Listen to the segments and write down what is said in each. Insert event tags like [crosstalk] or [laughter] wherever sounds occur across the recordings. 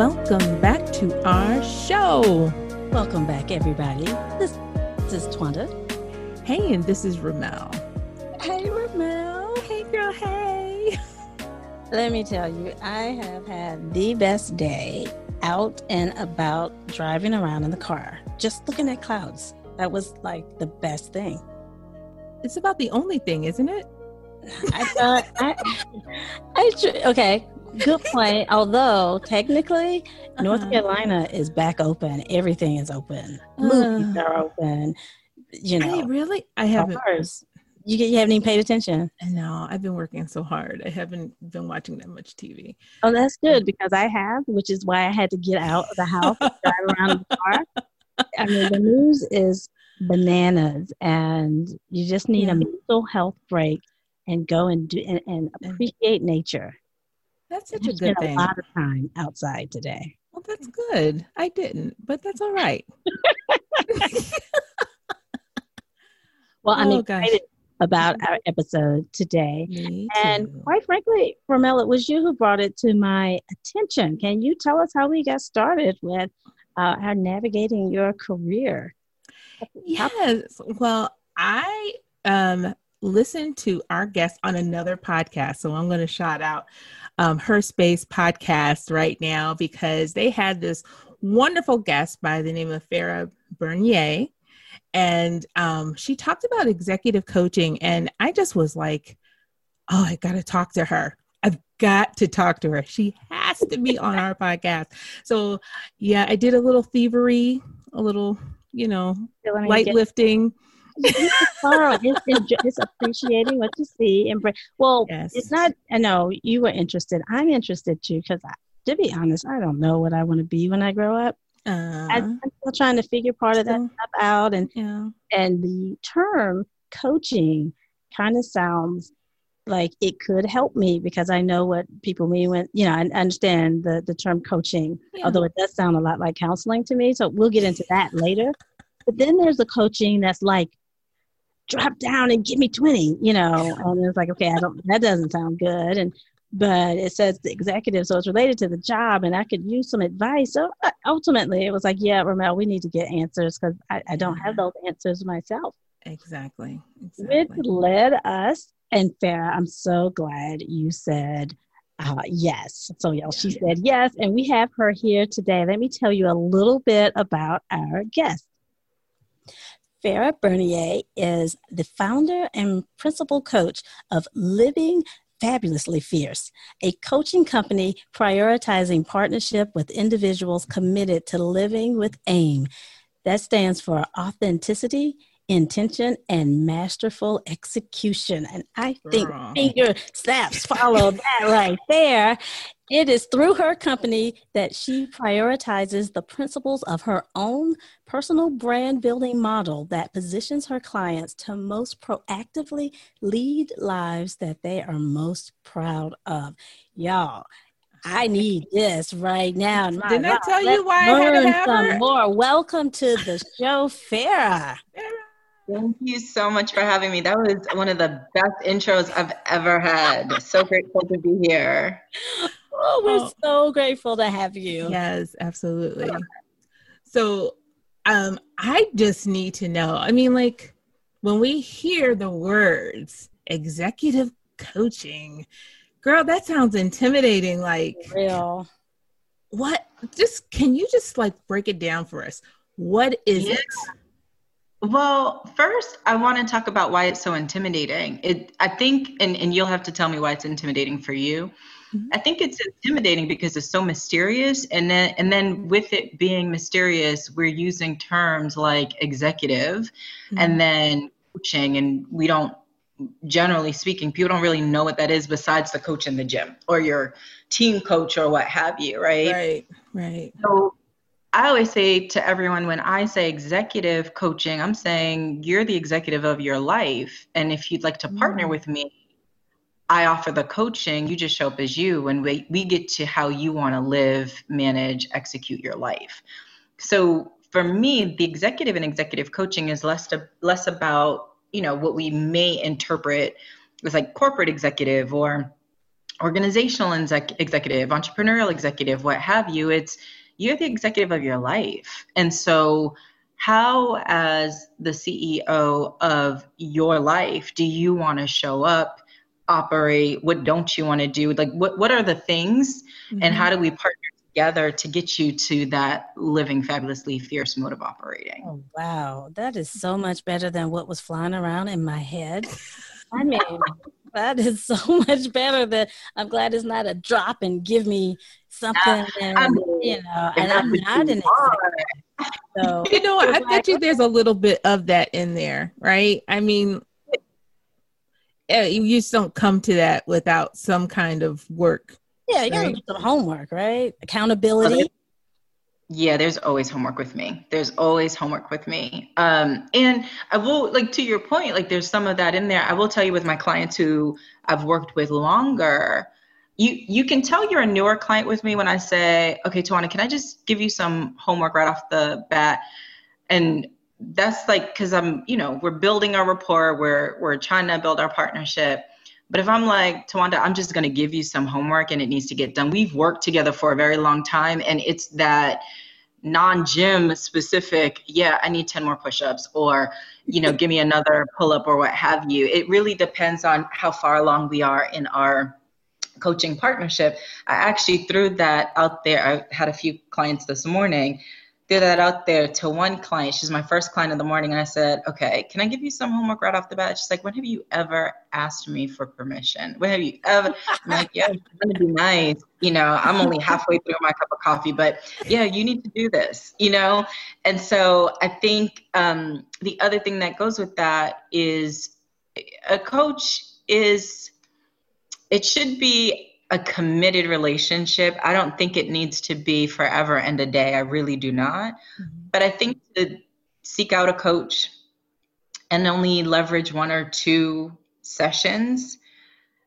welcome back to our show. Welcome back, everybody. This, this is Twanda. Hey, and this is Ramel. Hey, Ramel. Hey, girl. Hey. [laughs] Let me tell you, I have had the best day out and about driving around in the car, just looking at clouds. That was like the best thing. It's about the only thing, isn't it? I thought I, I okay. Good point. Although technically, uh-huh. North Carolina is back open. Everything is open. Uh, Movies are open. You know, I really, I haven't. Bars. You you haven't even paid attention. No, I've been working so hard. I haven't been watching that much TV. Oh, that's good because I have, which is why I had to get out of the house and drive around the car. I mean, the news is bananas, and you just need yeah. a mental health break and go and do and, and appreciate nature. That's such a good thing. A lot of time outside today. Well, that's good. I didn't, but that's all right. [laughs] well, I'm oh, excited gosh. about our episode today. And quite frankly, Ramel, it was you who brought it to my attention. Can you tell us how we got started with uh, our navigating your career? Yes. Well, I um listened to our guest on another podcast. So I'm going to shout out um, Her Space podcast right now because they had this wonderful guest by the name of Farah Bernier. And um, she talked about executive coaching. And I just was like, oh, I got to talk to her. I've got to talk to her. She has to be on our podcast. So, yeah, I did a little thievery, a little, you know, light lifting it's, it's, it's, appreciating what you see and well yes. it's not i know you were interested i'm interested too because to be honest i don't know what i want to be when i grow up uh, I, am still trying to figure part of that stuff out and yeah. and the term coaching kind of sounds like it could help me because I know what people mean when you know I understand the the term coaching yeah. although it does sound a lot like counseling to me so we'll get into that later but then there's the coaching that's like drop down and give me 20, you know. And it's like, okay, I don't, that doesn't sound good. And, but it says the executive, so it's related to the job, and I could use some advice. So uh, ultimately, it was like, yeah, Ramel, we need to get answers because I, I, don't have those answers myself. Exactly. exactly. Which led us, and Farah, I'm so glad you said uh, yes. So, yeah, she said yes, and we have her here today. Let me tell you a little bit about our guest. Farah Bernier is the founder and principal coach of Living Fabulously Fierce, a coaching company prioritizing partnership with individuals committed to living with AIM. That stands for authenticity, intention, and masterful execution. And I think Girl. finger snaps follow that right there. It is through her company that she prioritizes the principles of her own personal brand building model that positions her clients to most proactively lead lives that they are most proud of. Y'all, I need this right now. Didn't I tell you why I had to have some her? more? Welcome to the [laughs] show, Farah. Thank you so much for having me. That was one of the best intros I've ever had. So grateful to be here. [laughs] Oh, we're oh. so grateful to have you. Yes, absolutely. So, um, I just need to know. I mean, like when we hear the words executive coaching, girl, that sounds intimidating. Like real. What? Just can you just like break it down for us? What is yeah. it? Well, first, I want to talk about why it's so intimidating. It, I think, and, and you'll have to tell me why it's intimidating for you. Mm-hmm. I think it's intimidating because it's so mysterious, and then and then with it being mysterious, we're using terms like executive, mm-hmm. and then coaching, and we don't. Generally speaking, people don't really know what that is besides the coach in the gym or your team coach or what have you, right? Right, right. So I always say to everyone when I say executive coaching, I'm saying you're the executive of your life. And if you'd like to partner mm. with me, I offer the coaching, you just show up as you, and we, we get to how you want to live, manage, execute your life. So for me, the executive and executive coaching is less to, less about, you know, what we may interpret as like corporate executive or organizational exec- executive, entrepreneurial executive, what have you. It's you're the executive of your life. And so, how, as the CEO of your life, do you want to show up, operate? What don't you want to do? Like, what, what are the things, mm-hmm. and how do we partner together to get you to that living fabulously fierce mode of operating? Oh, wow. That is so much better than what was flying around in my head. [laughs] I mean, [laughs] that is so much better than I'm glad it's not a drop and give me something, [laughs] and, I mean, you know, and I'm not an So you know, I bet you there's a little bit of that in there, right? I mean, you just don't come to that without some kind of work. Yeah, you gotta do some homework, right? Accountability. Yeah, there's always homework with me. There's always homework with me. Um, and I will, like, to your point, like, there's some of that in there. I will tell you with my clients who I've worked with longer, you you can tell you're a newer client with me when I say, okay, Tawana, can I just give you some homework right off the bat? And that's like because I'm, you know, we're building our rapport, we're we're trying to build our partnership. But if I'm like, Tawanda, I'm just gonna give you some homework and it needs to get done. We've worked together for a very long time and it's that non-gym specific, yeah, I need 10 more push-ups or, you know, [laughs] give me another pull-up or what have you. It really depends on how far along we are in our coaching partnership, I actually threw that out there. I had a few clients this morning, threw that out there to one client. She's my first client in the morning. And I said, okay, can I give you some homework right off the bat? She's like, when have you ever asked me for permission? When have you ever? [laughs] I'm like, yeah, it's going to be nice. You know, I'm only halfway through my cup of coffee, but yeah, you need to do this, you know? And so I think um, the other thing that goes with that is a coach is it should be a committed relationship. I don't think it needs to be forever and a day. I really do not. Mm-hmm. But I think to seek out a coach and only leverage one or two sessions,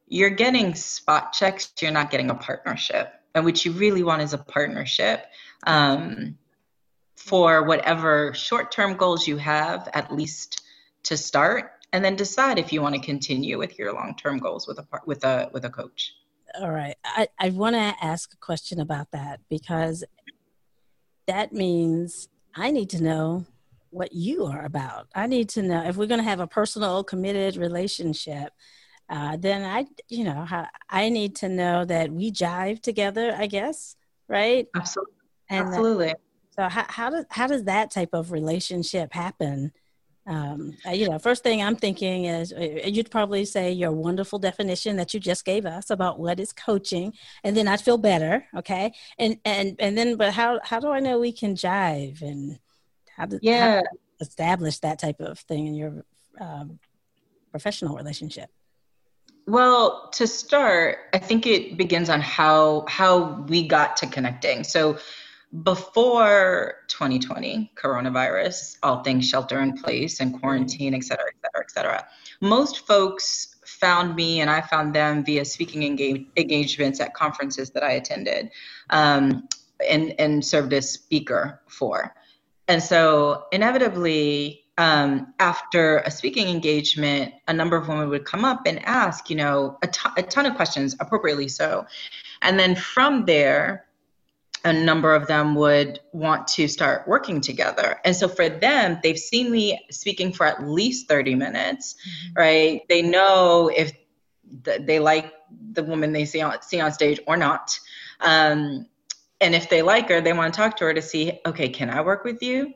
you're getting spot checks. You're not getting a partnership. And what you really want is a partnership um, for whatever short term goals you have, at least to start and then decide if you want to continue with your long-term goals with a with a with a coach all right. I, I want to ask a question about that because that means i need to know what you are about. I need to know if we're going to have a personal committed relationship uh, then i you know i need to know that we jive together i guess right? Absolutely and absolutely. so how, how does how does that type of relationship happen um, uh, you know, first thing I'm thinking is uh, you'd probably say your wonderful definition that you just gave us about what is coaching, and then I'd feel better. Okay, and and and then, but how how do I know we can jive and how to yeah how establish that type of thing in your um, professional relationship? Well, to start, I think it begins on how how we got to connecting. So before 2020 coronavirus all things shelter in place and quarantine et cetera et cetera et cetera. Most folks found me and i found them via speaking engage- engagements at conferences that i attended um, and, and served as speaker for. And so inevitably um, after a speaking engagement a number of women would come up and ask you know a, t- a ton of questions appropriately so. And then from there a number of them would want to start working together. And so for them, they've seen me speaking for at least 30 minutes, mm-hmm. right? They know if th- they like the woman they see on, see on stage or not. Um, and if they like her, they want to talk to her to see, okay, can I work with you?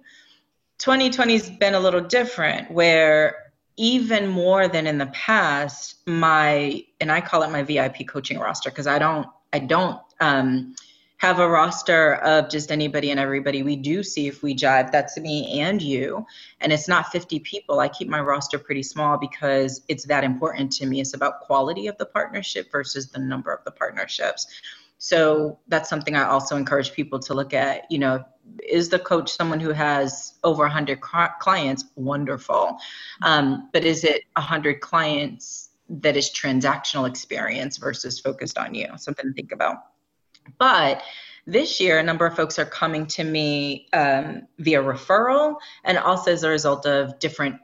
2020's been a little different where even more than in the past, my, and I call it my VIP coaching roster because I don't, I don't, um, have a roster of just anybody and everybody. We do see if we jive. That's me and you. And it's not 50 people. I keep my roster pretty small because it's that important to me. It's about quality of the partnership versus the number of the partnerships. So that's something I also encourage people to look at. You know, is the coach someone who has over 100 clients? Wonderful. Um, but is it 100 clients that is transactional experience versus focused on you? Something to think about. But this year, a number of folks are coming to me um, via referral and also as a result of different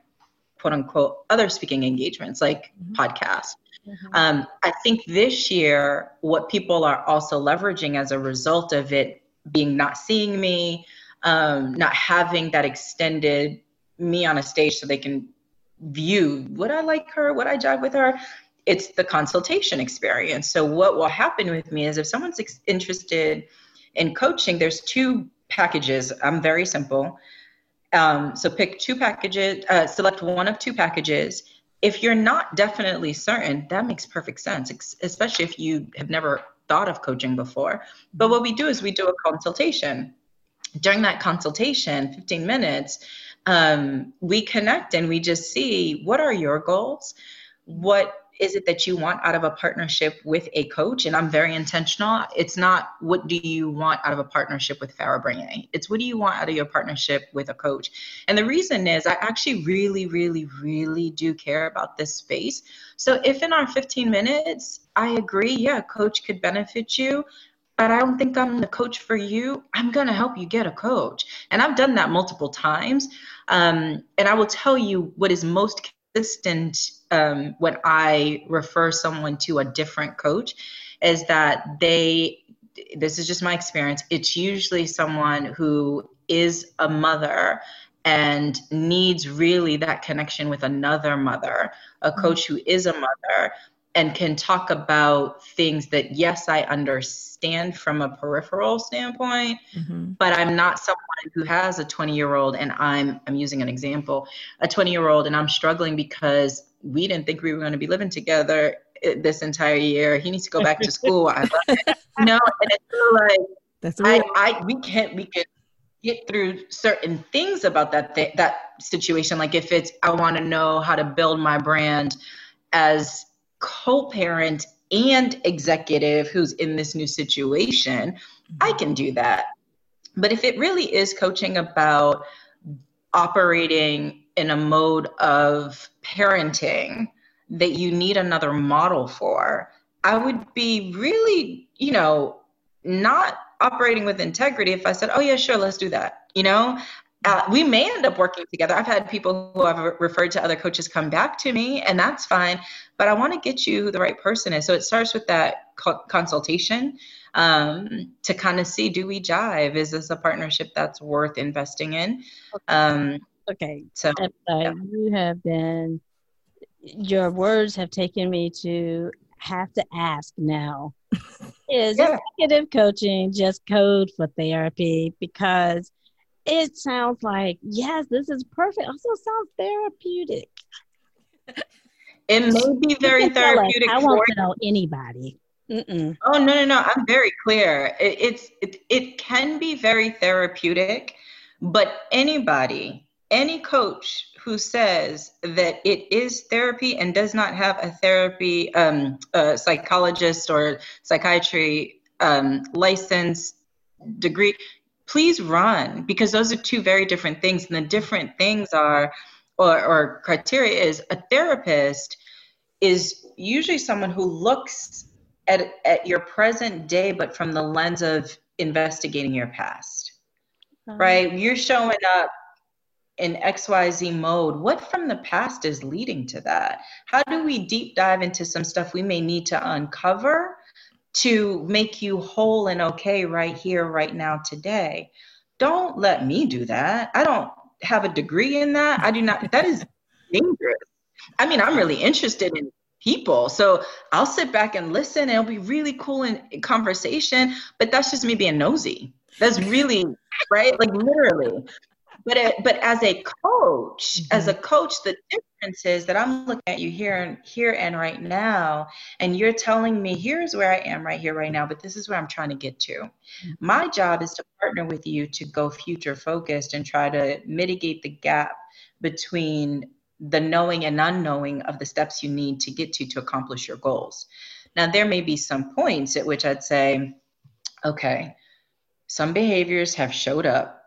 quote unquote other speaking engagements like mm-hmm. podcasts. Mm-hmm. Um, I think this year, what people are also leveraging as a result of it being not seeing me, um, not having that extended me on a stage so they can view would I like her, would I jive with her? It's the consultation experience. So, what will happen with me is if someone's ex- interested in coaching, there's two packages. I'm very simple. Um, so, pick two packages, uh, select one of two packages. If you're not definitely certain, that makes perfect sense, especially if you have never thought of coaching before. But what we do is we do a consultation. During that consultation, 15 minutes, um, we connect and we just see what are your goals? What is it that you want out of a partnership with a coach? And I'm very intentional. It's not what do you want out of a partnership with Farah Bernier? It's what do you want out of your partnership with a coach? And the reason is I actually really, really, really do care about this space. So if in our 15 minutes, I agree, yeah, coach could benefit you, but I don't think I'm the coach for you. I'm going to help you get a coach. And I've done that multiple times. Um, and I will tell you what is most consistent um, when I refer someone to a different coach is that they, this is just my experience, it's usually someone who is a mother and needs really that connection with another mother, a mm-hmm. coach who is a mother and can talk about things that yes i understand from a peripheral standpoint mm-hmm. but i'm not someone who has a 20 year old and i'm i'm using an example a 20 year old and i'm struggling because we didn't think we were going to be living together eh, this entire year. He needs to go back to [laughs] school. I love it. No and it's like that's right I, I we can't we can get through certain things about that th- that situation. Like if it's i want to know how to build my brand as co-parent and executive who's in this new situation, I can do that. But if it really is coaching about operating in a mode of parenting that you need another model for, I would be really, you know, not operating with integrity if I said, oh, yeah, sure, let's do that. You know, uh, we may end up working together. I've had people who have referred to other coaches come back to me, and that's fine. But I want to get you who the right person is. So it starts with that co- consultation um, to kind of see do we jive? Is this a partnership that's worth investing in? Um, okay. So uh, yeah. you have been, your words have taken me to have to ask now [laughs] is yeah. executive coaching just code for therapy? Because it sounds like yes this is perfect. Also sounds therapeutic. It may be very therapeutic i won't tell anybody. Mm-mm. oh no no no. I'm very clear. It, it's it, it can be very therapeutic but anybody any coach who says that it is therapy and does not have a therapy um, a psychologist or psychiatry um, license degree please run because those are two very different things. And the different things are, or, or criteria is a therapist is usually someone who looks at, at your present day, but from the lens of investigating your past, uh-huh. right? You're showing up in XYZ mode. What from the past is leading to that? How do we deep dive into some stuff we may need to uncover to make you whole and okay right here, right now, today. Don't let me do that. I don't have a degree in that. I do not, that is dangerous. I mean, I'm really interested in people. So I'll sit back and listen. And it'll be really cool in, in conversation, but that's just me being nosy. That's really, right? Like literally but it, but as a coach mm-hmm. as a coach the difference is that i'm looking at you here and here and right now and you're telling me here's where i am right here right now but this is where i'm trying to get to mm-hmm. my job is to partner with you to go future focused and try to mitigate the gap between the knowing and unknowing of the steps you need to get to to accomplish your goals now there may be some points at which i'd say okay some behaviors have showed up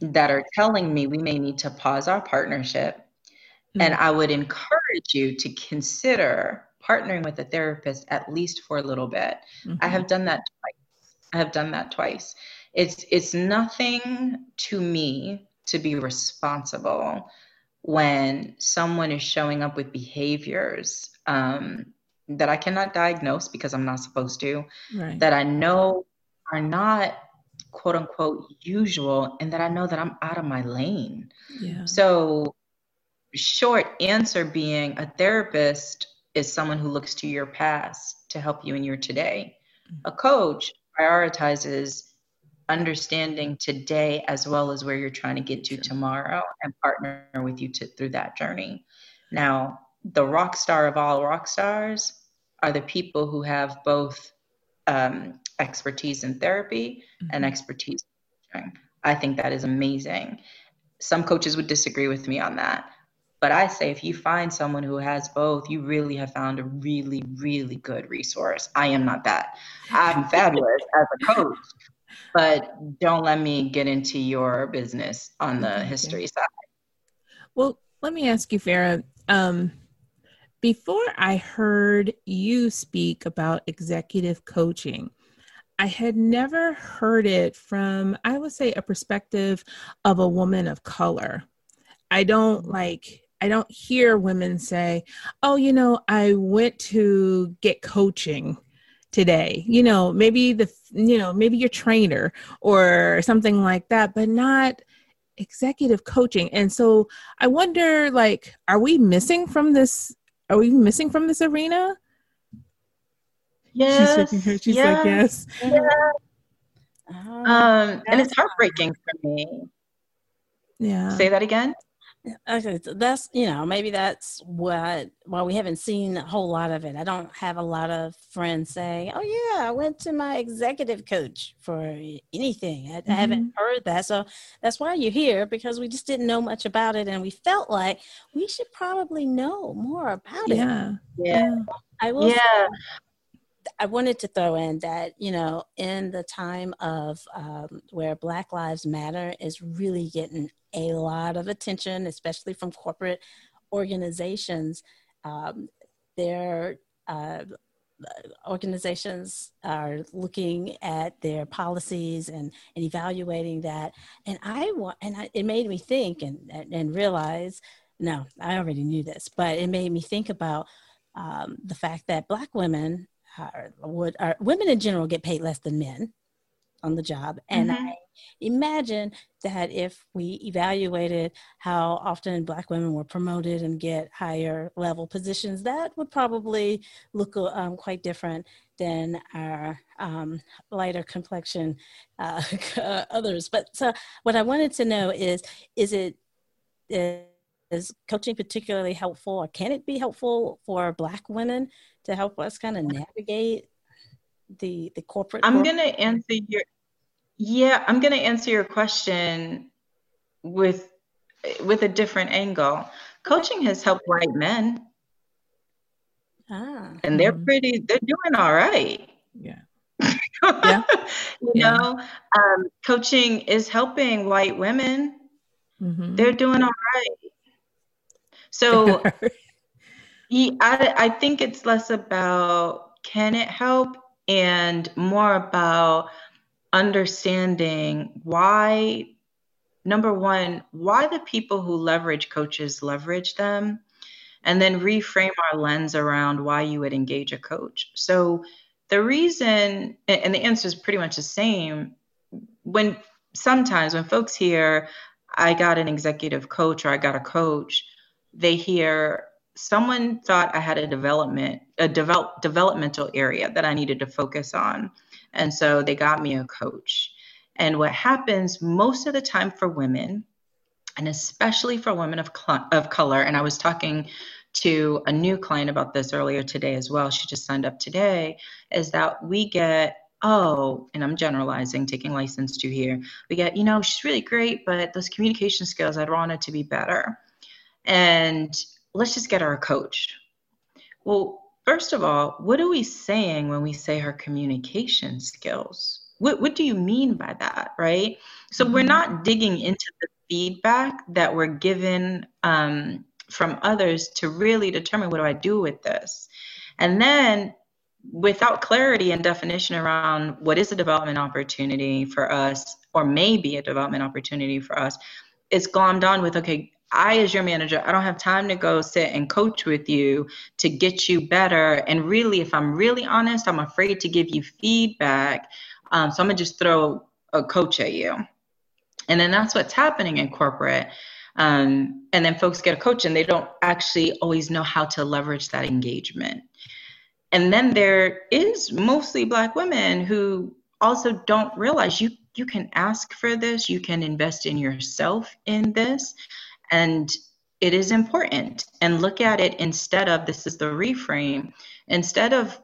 that are telling me we may need to pause our partnership. Mm-hmm. And I would encourage you to consider partnering with a therapist at least for a little bit. Mm-hmm. I have done that twice. I have done that twice. It's it's nothing to me to be responsible when someone is showing up with behaviors um, that I cannot diagnose because I'm not supposed to, right. that I know are not quote unquote usual, and that I know that I'm out of my lane. Yeah. So, short answer being a therapist is someone who looks to your past to help you in your today. Mm-hmm. A coach prioritizes understanding today as well as where you're trying to get to tomorrow and partner with you to, through that journey. Now, the rock star of all rock stars are the people who have both um, expertise in therapy mm-hmm. and expertise in coaching. I think that is amazing. Some coaches would disagree with me on that. But I say if you find someone who has both, you really have found a really, really good resource. I am not that. I'm [laughs] fabulous as a coach, but don't let me get into your business on the history side. Well, let me ask you, Farah. Um, before I heard you speak about executive coaching, I had never heard it from, I would say, a perspective of a woman of color. I don't like, I don't hear women say, oh, you know, I went to get coaching today. You know, maybe the, you know, maybe your trainer or something like that, but not executive coaching. And so I wonder, like, are we missing from this? Are we missing from this arena? Yes. She's, her, she's yes. like, yes. Yeah. Um, and it's heartbreaking for me. Yeah. Say that again. Okay, so that's you know maybe that's what why we haven't seen a whole lot of it. I don't have a lot of friends saying, "Oh yeah, I went to my executive coach for anything." I, mm-hmm. I, haven't mm-hmm. heard that, so that's why you're here because we just didn't know much about it, and we felt like we should probably know more about it. Yeah, yeah. I will. Yeah. I wanted to throw in that, you know, in the time of um, where Black Lives Matter is really getting a lot of attention, especially from corporate organizations, um, their uh, organizations are looking at their policies and, and evaluating that. And I want, and I, it made me think and, and realize, no, I already knew this, but it made me think about um, the fact that Black women are, would are, women in general get paid less than men on the job, and mm-hmm. I imagine that if we evaluated how often Black women were promoted and get higher level positions, that would probably look um, quite different than our um, lighter complexion uh, [laughs] others. But so, what I wanted to know is, is it is coaching particularly helpful, or can it be helpful for Black women to help us kind of navigate the the corporate? I'm going to answer your yeah, I'm going to answer your question with with a different angle. Coaching has helped white men. Ah. And they're mm-hmm. pretty they're doing all right. Yeah. [laughs] yeah. you yeah. know, um, coaching is helping white women. Mm-hmm. They're doing all right. So [laughs] he, I, I think it's less about can it help and more about understanding why number one why the people who leverage coaches leverage them and then reframe our lens around why you would engage a coach. So the reason and the answer is pretty much the same. When sometimes when folks hear i got an executive coach or i got a coach they hear someone thought i had a development a develop, developmental area that i needed to focus on and so they got me a coach. And what happens most of the time for women, and especially for women of, cl- of color, and I was talking to a new client about this earlier today as well. She just signed up today, is that we get oh, and I'm generalizing, taking license to here. We get, you know, she's really great, but those communication skills, I'd want it to be better. And let's just get a coach. Well, First of all, what are we saying when we say her communication skills? What, what do you mean by that, right? So mm-hmm. we're not digging into the feedback that we're given um, from others to really determine what do I do with this. And then without clarity and definition around what is a development opportunity for us, or maybe a development opportunity for us, it's glommed on with, okay, I, as your manager, I don't have time to go sit and coach with you to get you better. And really, if I'm really honest, I'm afraid to give you feedback. Um, so I'm gonna just throw a coach at you. And then that's what's happening in corporate. Um, and then folks get a coach and they don't actually always know how to leverage that engagement. And then there is mostly Black women who also don't realize you you can ask for this, you can invest in yourself in this, and it is important. And look at it instead of this is the reframe, instead of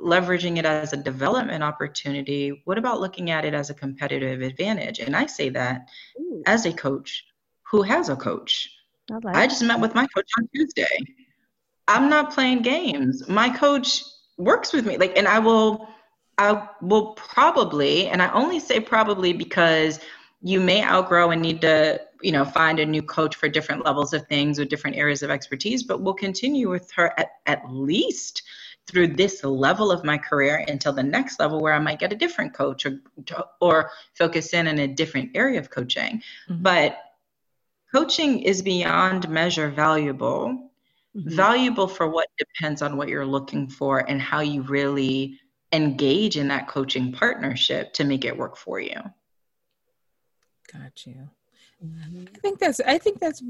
leveraging it as a development opportunity, what about looking at it as a competitive advantage? And I say that Ooh. as a coach who has a coach. I, like I just met with my coach on Tuesday. I'm not playing games. My coach works with me. Like, and I will, I will probably, and I only say probably because you may outgrow and need to, you know, find a new coach for different levels of things or different areas of expertise, but we'll continue with her at, at least through this level of my career until the next level where I might get a different coach or or focus in in a different area of coaching. Mm-hmm. But coaching is beyond measure valuable. Mm-hmm. Valuable for what depends on what you're looking for and how you really engage in that coaching partnership to make it work for you. Got you. I think that's I think that's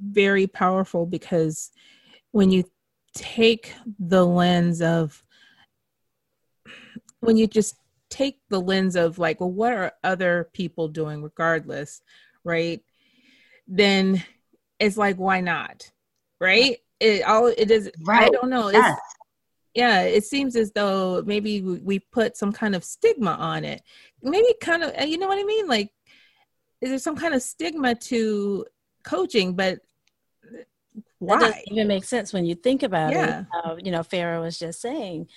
very powerful because when you take the lens of when you just take the lens of like well what are other people doing regardless right? Then it's like why not right? It all it is right. i don't know. Yes. yeah it seems as though maybe we put some kind of stigma on it. Maybe kind of you know what i mean? Like is there some kind of stigma to coaching but why? That doesn't even make sense when you think about yeah. it. Uh, you know, Farah was just saying,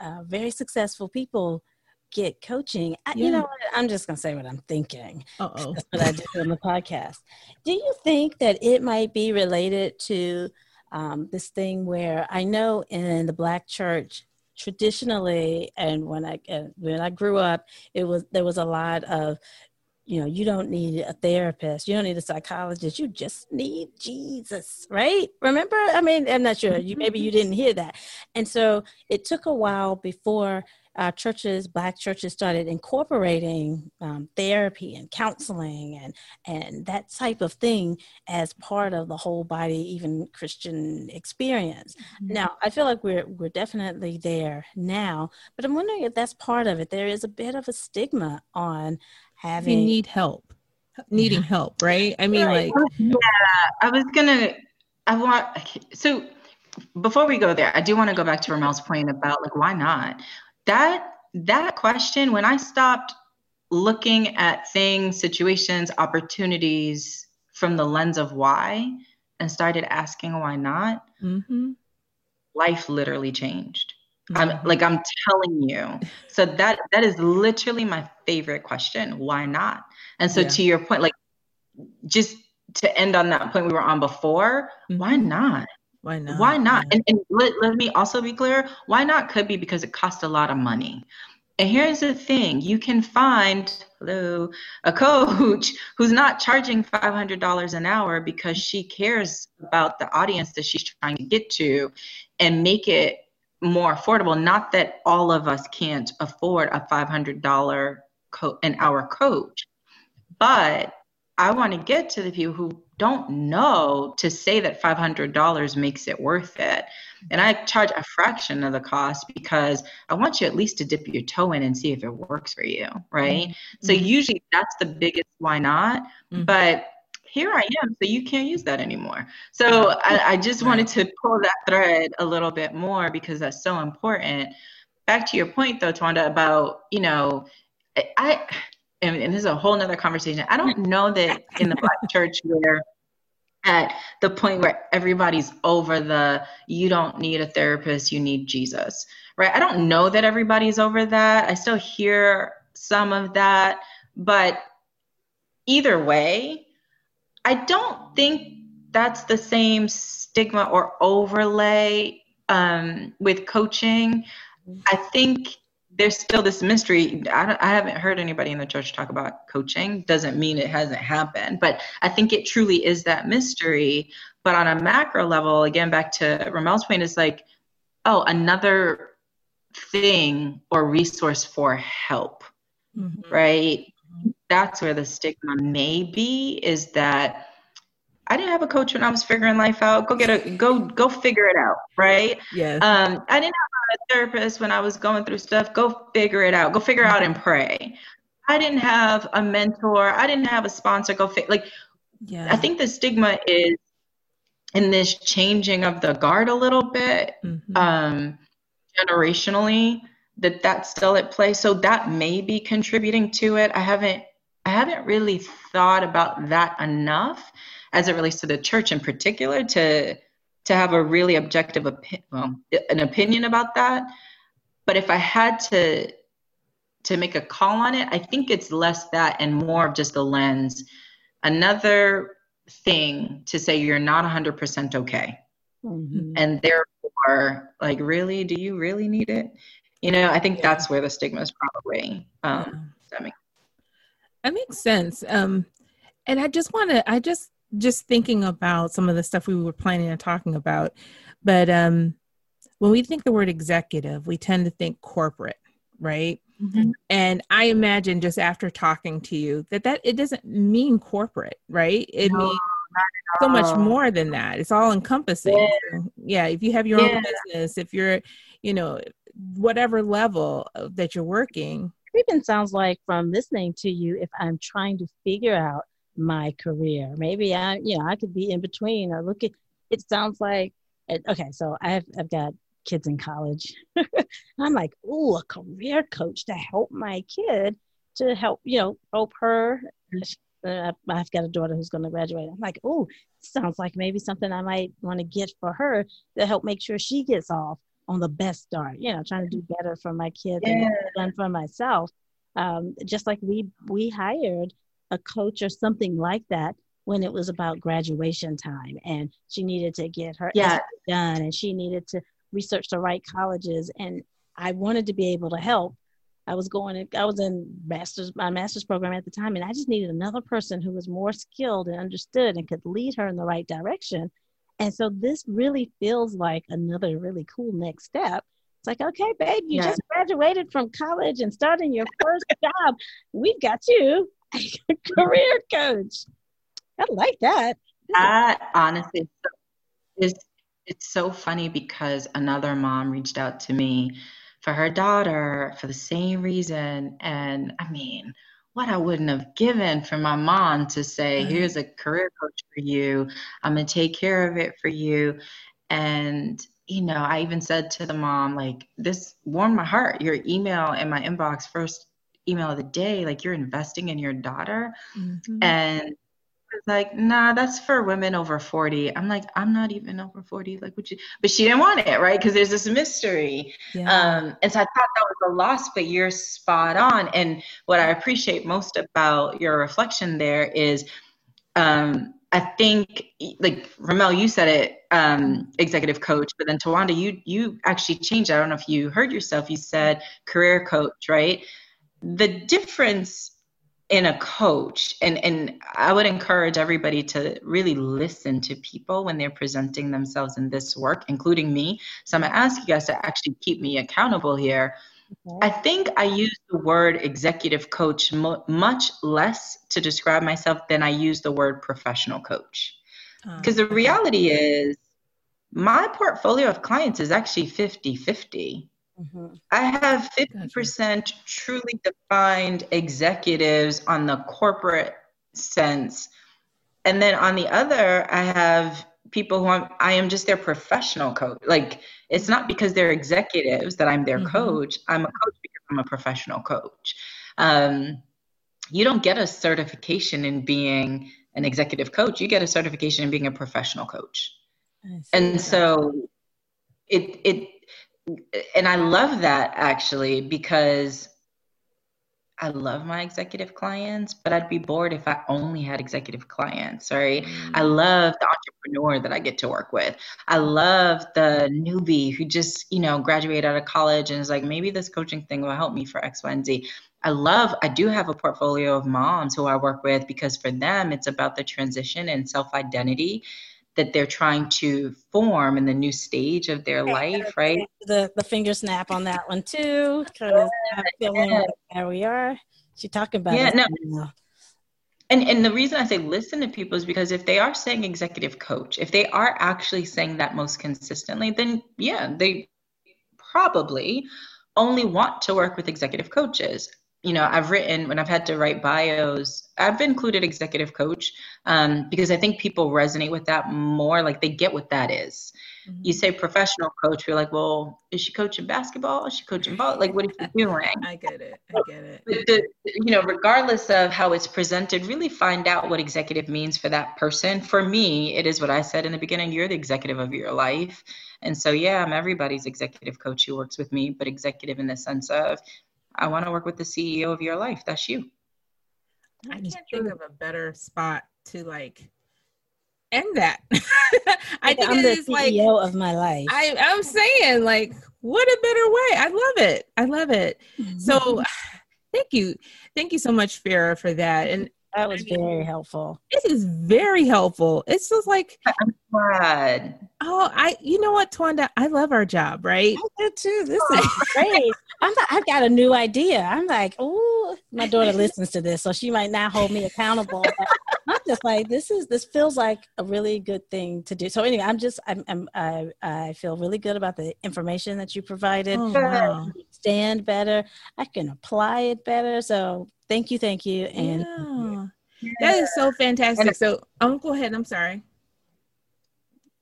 uh, very successful people get coaching. I, yeah. You know, what? I'm just going to say what I'm thinking. oh That's what I do on the podcast. Do you think that it might be related to um, this thing where I know in the Black church, traditionally and when i uh, when i grew up it was there was a lot of you know, you don't need a therapist, you don't need a psychologist, you just need Jesus, right? Remember? I mean, I'm not sure. You maybe you didn't hear that. And so it took a while before uh, churches, black churches, started incorporating um, therapy and counseling and and that type of thing as part of the whole body, even Christian experience. Mm-hmm. Now, I feel like we're we're definitely there now, but I'm wondering if that's part of it. There is a bit of a stigma on having you need help needing [laughs] help right i mean right. like [laughs] yeah i was gonna i want so before we go there i do want to go back to ramel's point about like why not that that question when i stopped looking at things situations opportunities from the lens of why and started asking why not mm-hmm. life literally changed I'm mm-hmm. like I'm telling you. So that that is literally my favorite question. Why not? And so yeah. to your point, like just to end on that point we were on before, mm-hmm. why not? Why not? Why not? And, and let, let me also be clear, why not could be because it costs a lot of money. And here's the thing you can find hello, a coach [laughs] who's not charging $500 an hour because she cares about the audience that she's trying to get to and make it more affordable. Not that all of us can't afford a $500 co- an hour coach, but I want to get to the people who don't know to say that $500 makes it worth it. And I charge a fraction of the cost because I want you at least to dip your toe in and see if it works for you, right? Mm-hmm. So usually that's the biggest why not. Mm-hmm. But here I am, so you can't use that anymore. So I, [laughs] I just wanted to pull that thread a little bit more because that's so important. Back to your point though, Twanda, about, you know, I and, and this is a whole nother conversation. I don't know that in the black church [laughs] where at the point where everybody's over the you don't need a therapist, you need Jesus. Right? I don't know that everybody's over that. I still hear some of that, but either way, I don't think that's the same stigma or overlay um, with coaching. I think there's still this mystery. I, I haven't heard anybody in the church talk about coaching. Doesn't mean it hasn't happened, but I think it truly is that mystery. But on a macro level, again, back to Ramel's point, is like, oh, another thing or resource for help, mm-hmm. right? That's where the stigma may be is that I didn't have a coach when I was figuring life out. Go get a go go figure it out, right? Yes. Um, I didn't have a therapist when I was going through stuff. Go figure it out. Go figure out and pray. I didn't have a mentor. I didn't have a sponsor. Go fi- like. Yeah. I think the stigma is in this changing of the guard a little bit, mm-hmm. um, generationally. That that's still at play. So that may be contributing to it. I haven't I haven't really thought about that enough as it relates to the church in particular to to have a really objective opi- well, an opinion about that but if i had to to make a call on it i think it's less that and more of just the lens another thing to say you're not 100% okay mm-hmm. and therefore like really do you really need it you know i think yeah. that's where the stigma is probably um yeah. That, makes sense um and i just want to i just just thinking about some of the stuff we were planning on talking about, but um, when we think the word executive, we tend to think corporate, right? Mm-hmm. And I imagine just after talking to you that that it doesn't mean corporate, right? It no, means so much more than that. It's all encompassing. Yeah. yeah if you have your yeah. own business, if you're, you know, whatever level that you're working. Even sounds like from listening to you, if I'm trying to figure out my career. Maybe I, you know, I could be in between or look at. It sounds like okay. So I've I've got kids in college. [laughs] I'm like, oh, a career coach to help my kid to help you know help her. Uh, I've got a daughter who's going to graduate. I'm like, oh, sounds like maybe something I might want to get for her to help make sure she gets off on the best start. You know, trying to do better for my kids yeah. and for myself. Um, just like we we hired a coach or something like that when it was about graduation time and she needed to get her yeah. done and she needed to research the right colleges and I wanted to be able to help. I was going I was in master's my master's program at the time and I just needed another person who was more skilled and understood and could lead her in the right direction. And so this really feels like another really cool next step. It's like, okay, babe, you yeah. just graduated from college and starting your first [laughs] job. We've got you. [laughs] A career coach. I like that. That honestly is it's so funny because another mom reached out to me for her daughter for the same reason. And I mean, what I wouldn't have given for my mom to say, mm-hmm. here's a career coach for you. I'm gonna take care of it for you. And you know, I even said to the mom, like, this warmed my heart. Your email in my inbox first email of the day like you're investing in your daughter mm-hmm. and like nah that's for women over 40 i'm like i'm not even over 40 like would you but she didn't want it right because there's this mystery yeah. um and so i thought that was a loss but you're spot on and what i appreciate most about your reflection there is um I think, like Ramel, you said it, um, executive coach, but then Tawanda, you you actually changed. I don't know if you heard yourself. You said career coach, right? the difference in a coach and and I would encourage everybody to really listen to people when they're presenting themselves in this work including me. So I'm going to ask you guys to actually keep me accountable here. Okay. I think I use the word executive coach mo- much less to describe myself than I use the word professional coach. Ah. Because oh, the reality is my portfolio of clients is actually 50 50 Mm-hmm. I have 50% truly defined executives on the corporate sense. And then on the other, I have people who I'm, I am just their professional coach. Like, it's not because they're executives that I'm their mm-hmm. coach. I'm a coach because I'm a professional coach. Um, you don't get a certification in being an executive coach, you get a certification in being a professional coach. And so it, it, and I love that actually because I love my executive clients, but I'd be bored if I only had executive clients, right? Mm. I love the entrepreneur that I get to work with. I love the newbie who just, you know, graduated out of college and is like, maybe this coaching thing will help me for X, Y, and Z. I love, I do have a portfolio of moms who I work with because for them, it's about the transition and self identity that they're trying to form in the new stage of their life, right? The the finger snap on that one too, feeling yeah. there we are. She talking about it. yeah, no. And and the reason I say listen to people is because if they are saying executive coach, if they are actually saying that most consistently, then yeah, they probably only want to work with executive coaches you know, I've written when I've had to write bios, I've included executive coach um, because I think people resonate with that more. Like they get what that is. Mm-hmm. You say professional coach, you're like, well, is she coaching basketball? Is she coaching ball? Like, what is she doing? [laughs] I get it. I get it. But the, you know, regardless of how it's presented, really find out what executive means for that person. For me, it is what I said in the beginning. You're the executive of your life. And so, yeah, I'm everybody's executive coach who works with me, but executive in the sense of I want to work with the CEO of your life. That's you. I can't think of a better spot to like end that. [laughs] I think I'm the CEO like, of my life. I, I'm saying like, what a better way. I love it. I love it. Mm-hmm. So [sighs] thank you. Thank you so much, Farah, for that. And that was very helpful. This is very helpful. It's just like I'm glad. Oh, I you know what, Twanda, I love our job, right? I do too. This is [laughs] great. I'm like, I've got a new idea. I'm like, oh, my daughter listens to this, so she might not hold me accountable. I'm just like, this is this feels like a really good thing to do. So anyway, I'm just I'm, I'm I I feel really good about the information that you provided. Oh, wow. Stand better. I can apply it better. So Thank you, thank you. And yeah. that is so fantastic. So, um, go ahead. I'm sorry.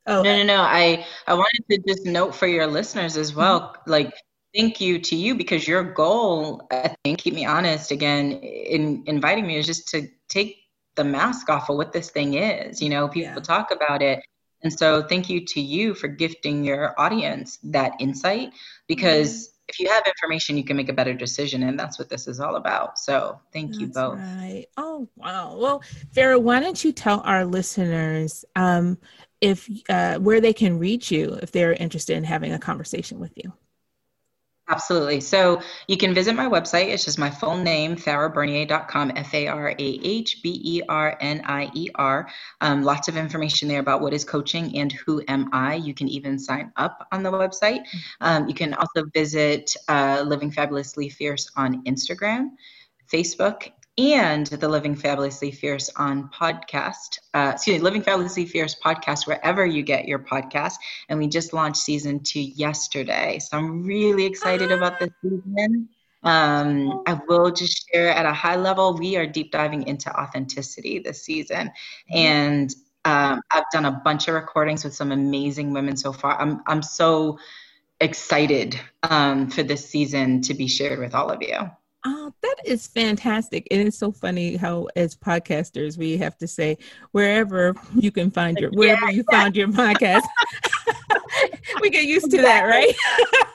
Oh no, no, no. I I wanted to just note for your listeners as well, mm-hmm. like thank you to you because your goal, I think, keep me honest again, in inviting me is just to take the mask off of what this thing is. You know, people yeah. talk about it. And so thank you to you for gifting your audience that insight because mm-hmm if you have information, you can make a better decision. And that's what this is all about. So thank that's you both. Right. Oh, wow. Well, Farah, why don't you tell our listeners um, if uh, where they can reach you if they're interested in having a conversation with you? Absolutely. So you can visit my website. It's just my full name, farahbernier.com, F A R A H B E R N I E R. Um, lots of information there about what is coaching and who am I. You can even sign up on the website. Um, you can also visit uh, Living Fabulously Fierce on Instagram, Facebook, and the Living Fabulously Fierce on podcast. Uh, excuse me, Living Fabulously Fierce podcast, wherever you get your podcast. And we just launched season two yesterday. So I'm really excited about this season. Um, I will just share at a high level, we are deep diving into authenticity this season. And um, I've done a bunch of recordings with some amazing women so far. I'm, I'm so excited um, for this season to be shared with all of you. Oh, that is fantastic. And it's so funny how as podcasters we have to say wherever you can find your wherever yeah, you found your podcast. [laughs] we get used to that, right?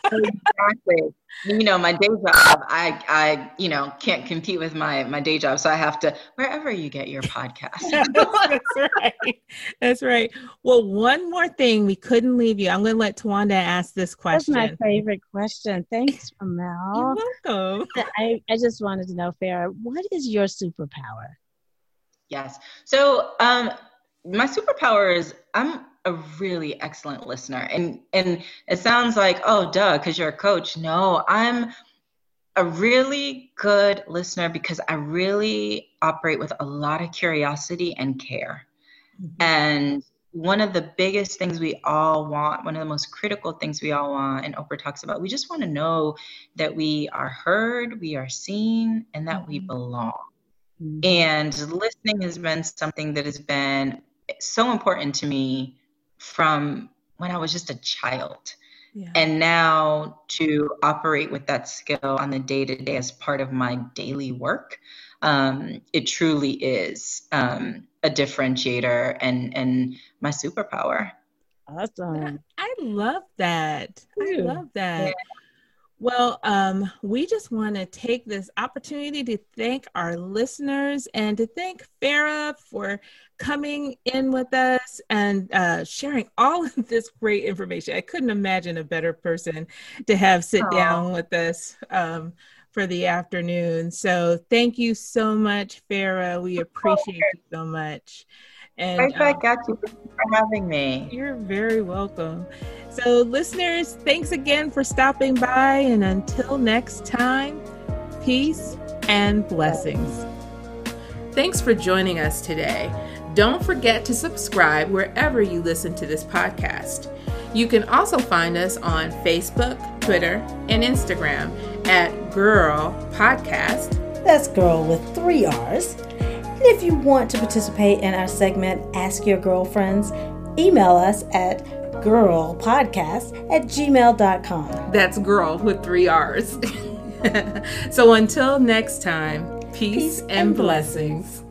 exactly. You know, my day job, I, I, you know, can't compete with my my day job, so I have to wherever you get your podcast. [laughs] That's right. That's right. Well, one more thing, we couldn't leave you. I'm going to let Twanda ask this question. That's my favorite question. Thanks, Mel. You're welcome. I, I just wanted to know, Farah, what is your superpower? Yes. So, um, my superpower is I'm a really excellent listener. And and it sounds like, oh duh, because you're a coach. No, I'm a really good listener because I really operate with a lot of curiosity and care. Mm-hmm. And one of the biggest things we all want, one of the most critical things we all want, and Oprah talks about, we just want to know that we are heard, we are seen, and that mm-hmm. we belong. Mm-hmm. And listening has been something that has been so important to me from when I was just a child. Yeah. And now to operate with that skill on the day to day as part of my daily work, um, it truly is um, a differentiator and and my superpower. Awesome. I love that. I love that. Yeah. Well, um, we just want to take this opportunity to thank our listeners and to thank Farah for coming in with us and uh, sharing all of this great information. I couldn't imagine a better person to have sit Aww. down with us um, for the afternoon. So thank you so much, Farah. We appreciate you so much. And right back um, at you for having me. You're very welcome. So, listeners, thanks again for stopping by. And until next time, peace and blessings. Thanks for joining us today. Don't forget to subscribe wherever you listen to this podcast. You can also find us on Facebook, Twitter, and Instagram at Girl Podcast. That's girl with three R's. And if you want to participate in our segment, Ask Your Girlfriends, email us at girlpodcast at gmail.com. That's girl with three R's. [laughs] so until next time, peace, peace and, and blessings. blessings.